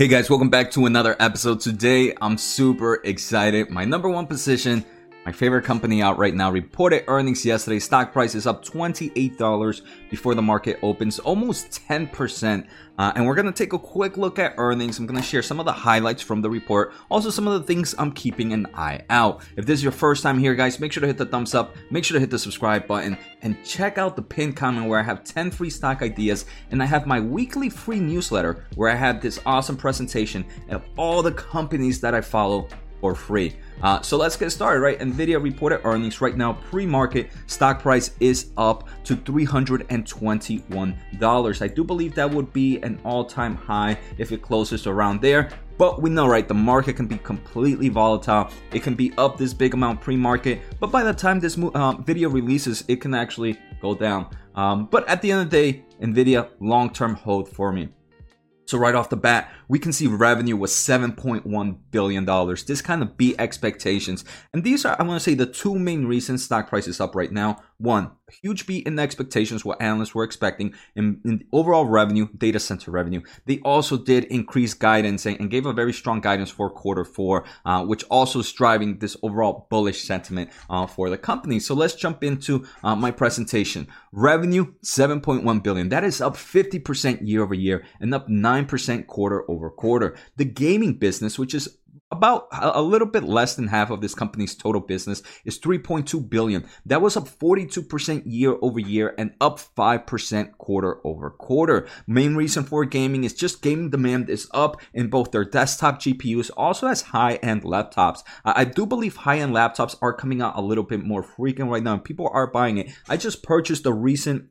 Hey guys, welcome back to another episode. Today, I'm super excited. My number one position, my favorite company out right now, reported earnings yesterday. Stock price is up $28 before the market opens, almost 10%. Uh, and we're going to take a quick look at earnings. I'm going to share some of the highlights from the report, also some of the things I'm keeping an eye out. If this is your first time here, guys, make sure to hit the thumbs up, make sure to hit the subscribe button, and check out the pinned comment where I have 10 free stock ideas, and I have my weekly free newsletter where I have this awesome presentation of all the companies that I follow for free. Uh, so let's get started, right? Nvidia reported earnings right now, pre-market stock price is up to $321. I do believe that would be an all-time high if it closes around there. But we know, right, the market can be completely volatile. It can be up this big amount pre-market, but by the time this uh, video releases, it can actually go down. Um, but at the end of the day, Nvidia long-term hold for me. So right off the bat, we can see revenue was $7.1 billion. This kind of beat expectations. And these are, I want to say, the two main reasons stock price is up right now. One, huge beat in the expectations, what analysts were expecting in, in overall revenue, data center revenue. They also did increase guidance and, and gave a very strong guidance for quarter four, uh, which also is driving this overall bullish sentiment uh, for the company. So let's jump into uh, my presentation. Revenue, 7.1 billion. That is up 50% year over year and up 9% quarter over quarter. The gaming business, which is about a little bit less than half of this company's total business is 3.2 billion. That was up 42% year over year and up 5% quarter over quarter. Main reason for gaming is just gaming demand is up in both their desktop GPUs, also as high-end laptops. I do believe high-end laptops are coming out a little bit more frequent right now and people are buying it. I just purchased a recent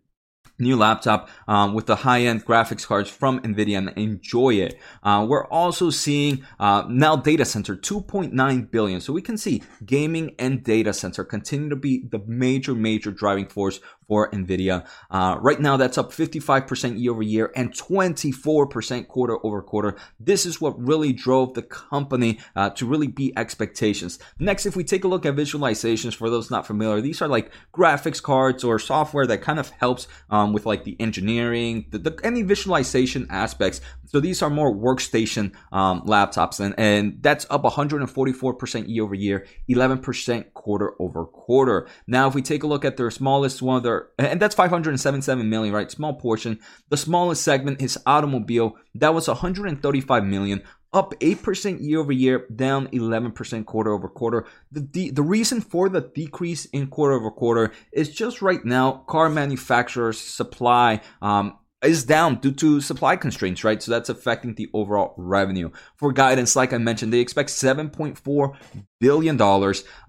new laptop um, with the high-end graphics cards from nvidia and enjoy it. Uh, we're also seeing uh, now data center 2.9 billion. So we can see gaming and data center continue to be the major major driving force for NVIDIA. Uh, right now, that's up 55% year over year and 24% quarter over quarter. This is what really drove the company uh, to really beat expectations. Next, if we take a look at visualizations, for those not familiar, these are like graphics cards or software that kind of helps um, with like the engineering, the, the, any visualization aspects. So these are more workstation um, laptops, and, and that's up 144% year over year, 11% quarter over quarter. Now, if we take a look at their smallest one, their and that's 577 million, right? Small portion. The smallest segment is automobile. That was 135 million, up 8% year over year, down 11% quarter over quarter. The, the, the reason for the decrease in quarter over quarter is just right now, car manufacturers' supply um, is down due to supply constraints, right? So that's affecting the overall revenue. For guidance, like I mentioned, they expect $7.4 billion,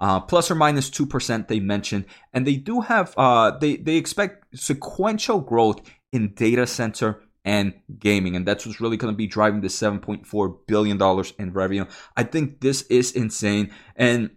uh, plus or minus 2%, they mentioned. And they do have, uh, they, they expect sequential growth in data center and gaming. And that's what's really going to be driving the $7.4 billion in revenue. I think this is insane. And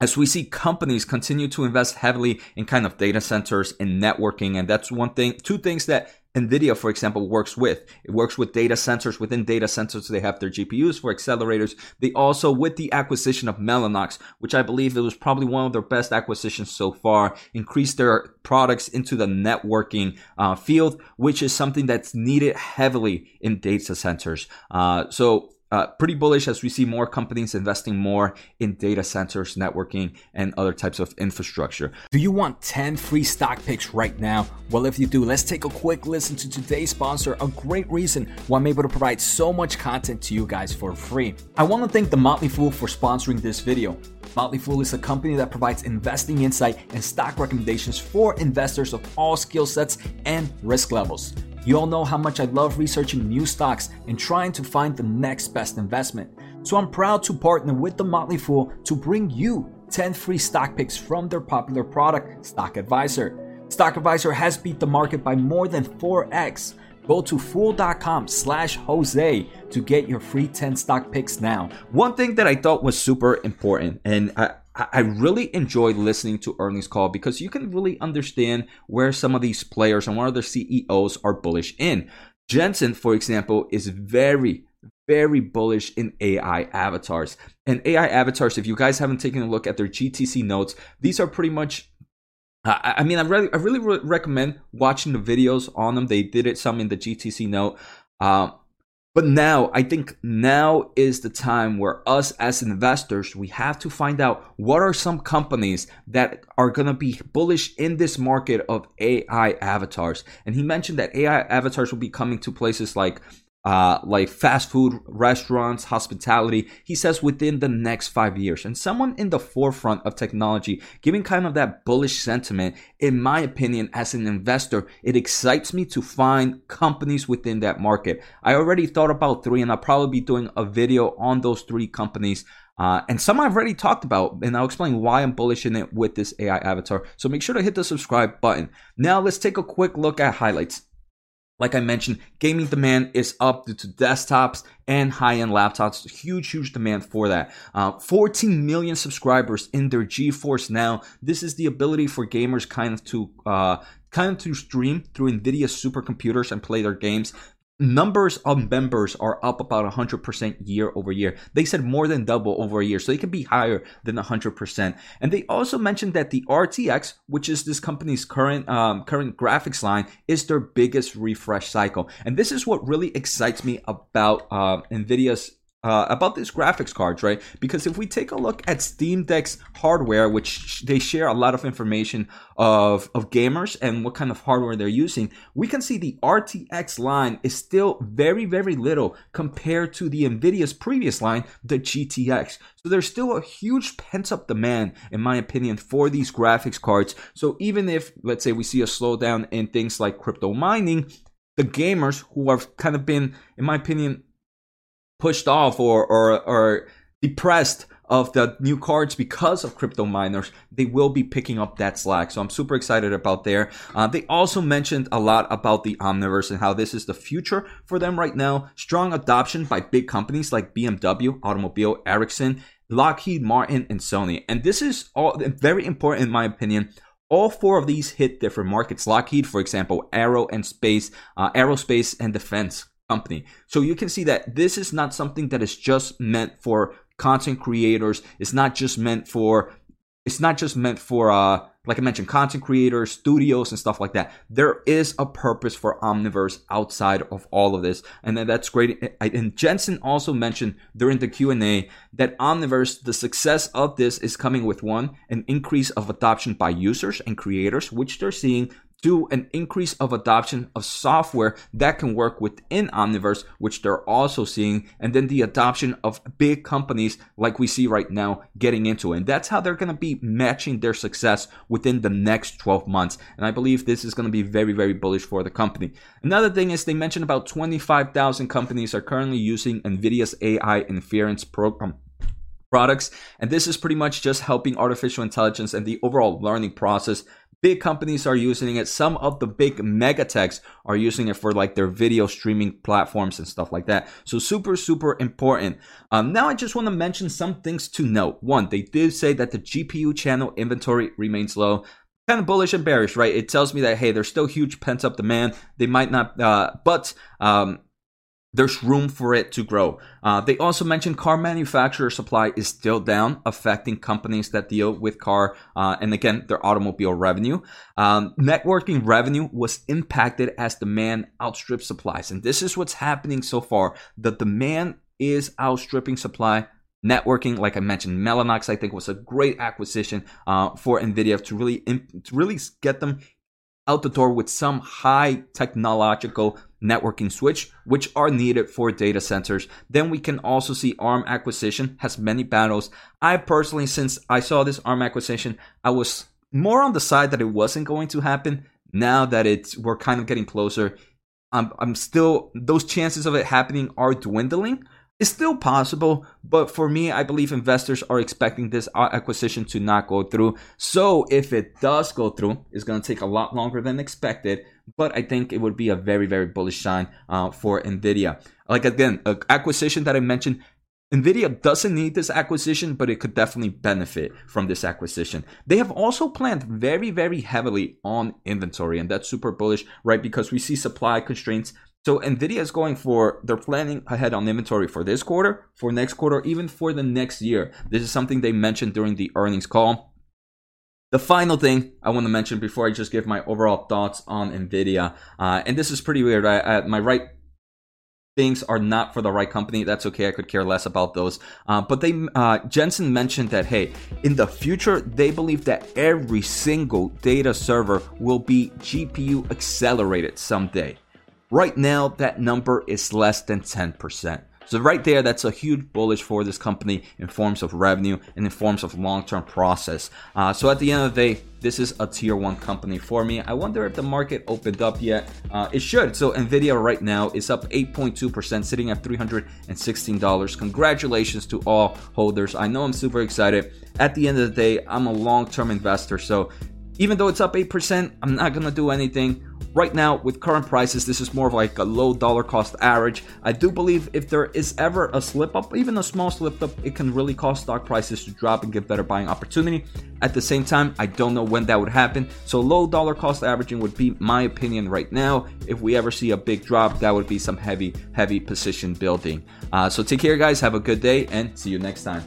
as we see companies continue to invest heavily in kind of data centers and networking. And that's one thing, two things that NVIDIA, for example, works with. It works with data centers. Within data centers, they have their GPUs for accelerators. They also, with the acquisition of Mellanox, which I believe it was probably one of their best acquisitions so far, increased their products into the networking uh, field, which is something that's needed heavily in data centers. Uh, so uh, pretty bullish as we see more companies investing more in data centers, networking, and other types of infrastructure. Do you want 10 free stock picks right now? Well, if you do, let's take a quick listen to today's sponsor, a great reason why I'm able to provide so much content to you guys for free. I want to thank The Motley Fool for sponsoring this video. Motley Fool is a company that provides investing insight and stock recommendations for investors of all skill sets and risk levels. You all know how much I love researching new stocks and trying to find the next best investment. So I'm proud to partner with the Motley Fool to bring you 10 free stock picks from their popular product, Stock Advisor. Stock Advisor has beat the market by more than 4x. Go to fool.com slash Jose to get your free 10 stock picks now. One thing that I thought was super important, and I, I really enjoy listening to earnings call because you can really understand where some of these players and where their CEOs are bullish in. Jensen, for example, is very, very bullish in AI avatars. And AI avatars, if you guys haven't taken a look at their GTC notes, these are pretty much I mean, I really, I really recommend watching the videos on them. They did it some in the GTC note. Uh, But now, I think now is the time where us as investors, we have to find out what are some companies that are going to be bullish in this market of AI avatars. And he mentioned that AI avatars will be coming to places like uh, like fast food restaurants, hospitality. He says within the next five years. And someone in the forefront of technology, giving kind of that bullish sentiment, in my opinion, as an investor, it excites me to find companies within that market. I already thought about three, and I'll probably be doing a video on those three companies. Uh, and some I've already talked about, and I'll explain why I'm bullish in it with this AI avatar. So make sure to hit the subscribe button. Now let's take a quick look at highlights. Like I mentioned, gaming demand is up due to desktops and high-end laptops. Huge, huge demand for that. Uh, 14 million subscribers in their GeForce now. This is the ability for gamers kind of to uh, kind of to stream through NVIDIA supercomputers and play their games numbers of members are up about 100% year over year. They said more than double over a year, so they can be higher than 100%. And they also mentioned that the RTX, which is this company's current um, current graphics line, is their biggest refresh cycle. And this is what really excites me about uh, NVIDIA's uh, about these graphics cards, right? Because if we take a look at Steam Deck's hardware, which they share a lot of information of, of gamers and what kind of hardware they're using, we can see the RTX line is still very, very little compared to the NVIDIA's previous line, the GTX. So there's still a huge pent up demand, in my opinion, for these graphics cards. So even if, let's say, we see a slowdown in things like crypto mining, the gamers who have kind of been, in my opinion, pushed off or, or, or depressed of the new cards because of crypto miners, they will be picking up that slack. So I'm super excited about there. Uh, they also mentioned a lot about the Omniverse and how this is the future for them right now. Strong adoption by big companies like BMW, Automobile, Ericsson, Lockheed Martin, and Sony. And this is all very important in my opinion. All four of these hit different markets. Lockheed, for example, aero and space, uh, aerospace and defense company. So you can see that this is not something that is just meant for content creators. It's not just meant for it's not just meant for uh like I mentioned, content creators, studios, and stuff like that. There is a purpose for Omniverse outside of all of this, and that's great. And Jensen also mentioned during the Q and A that Omniverse, the success of this is coming with one, an increase of adoption by users and creators, which they're seeing do an increase of adoption of software that can work within Omniverse, which they're also seeing, and then the adoption of big companies like we see right now getting into it. And that's how they're going to be matching their success within the next 12 months. And I believe this is going to be very, very bullish for the company. Another thing is they mentioned about 25,000 companies are currently using NVIDIA's AI inference program products. And this is pretty much just helping artificial intelligence and the overall learning process Big companies are using it. Some of the big mega techs are using it for like their video streaming platforms and stuff like that. So super, super important. Um, now I just want to mention some things to note. One, they did say that the GPU channel inventory remains low kind of bullish and bearish, right? It tells me that hey, there's still huge pent up demand. They might not, uh, but um, there's room for it to grow. Uh, they also mentioned car manufacturer supply is still down, affecting companies that deal with car uh, and again their automobile revenue. Um, networking revenue was impacted as demand outstrips supplies, and this is what's happening so far. The demand is outstripping supply. Networking, like I mentioned, Mellanox I think was a great acquisition uh, for Nvidia to really to really get them out the door with some high technological networking switch, which are needed for data centers. Then we can also see ARM acquisition has many battles. I personally, since I saw this ARM acquisition, I was more on the side that it wasn't going to happen. Now that it's we're kind of getting closer, I'm, I'm still those chances of it happening are dwindling. It's still possible, but for me, I believe investors are expecting this acquisition to not go through. So if it does go through, it's going to take a lot longer than expected. But I think it would be a very, very bullish sign uh, for Nvidia. Like again, an acquisition that I mentioned Nvidia doesn't need this acquisition, but it could definitely benefit from this acquisition. They have also planned very, very heavily on inventory, and that's super bullish, right? Because we see supply constraints so Nvidia is going for they're planning ahead on inventory for this quarter, for next quarter, even for the next year. This is something they mentioned during the earnings call. The final thing I want to mention before I just give my overall thoughts on Nvidia, uh, and this is pretty weird. I, at my right things are not for the right company, that's okay. I could care less about those. Uh, but they, uh, Jensen mentioned that hey, in the future, they believe that every single data server will be GPU accelerated someday. Right now, that number is less than 10%. So right there, that's a huge bullish for this company in forms of revenue and in forms of long-term process. Uh, so at the end of the day, this is a tier one company for me. I wonder if the market opened up yet. Uh, it should. So Nvidia right now is up 8.2%, sitting at $316. Congratulations to all holders. I know I'm super excited. At the end of the day, I'm a long-term investor, so even though it's up 8%, I'm not gonna do anything. Right now, with current prices, this is more of like a low dollar cost average. I do believe if there is ever a slip up, even a small slip up, it can really cause stock prices to drop and give better buying opportunity. At the same time, I don't know when that would happen. So low dollar cost averaging would be my opinion right now. If we ever see a big drop, that would be some heavy, heavy position building. Uh, so take care, guys. Have a good day and see you next time.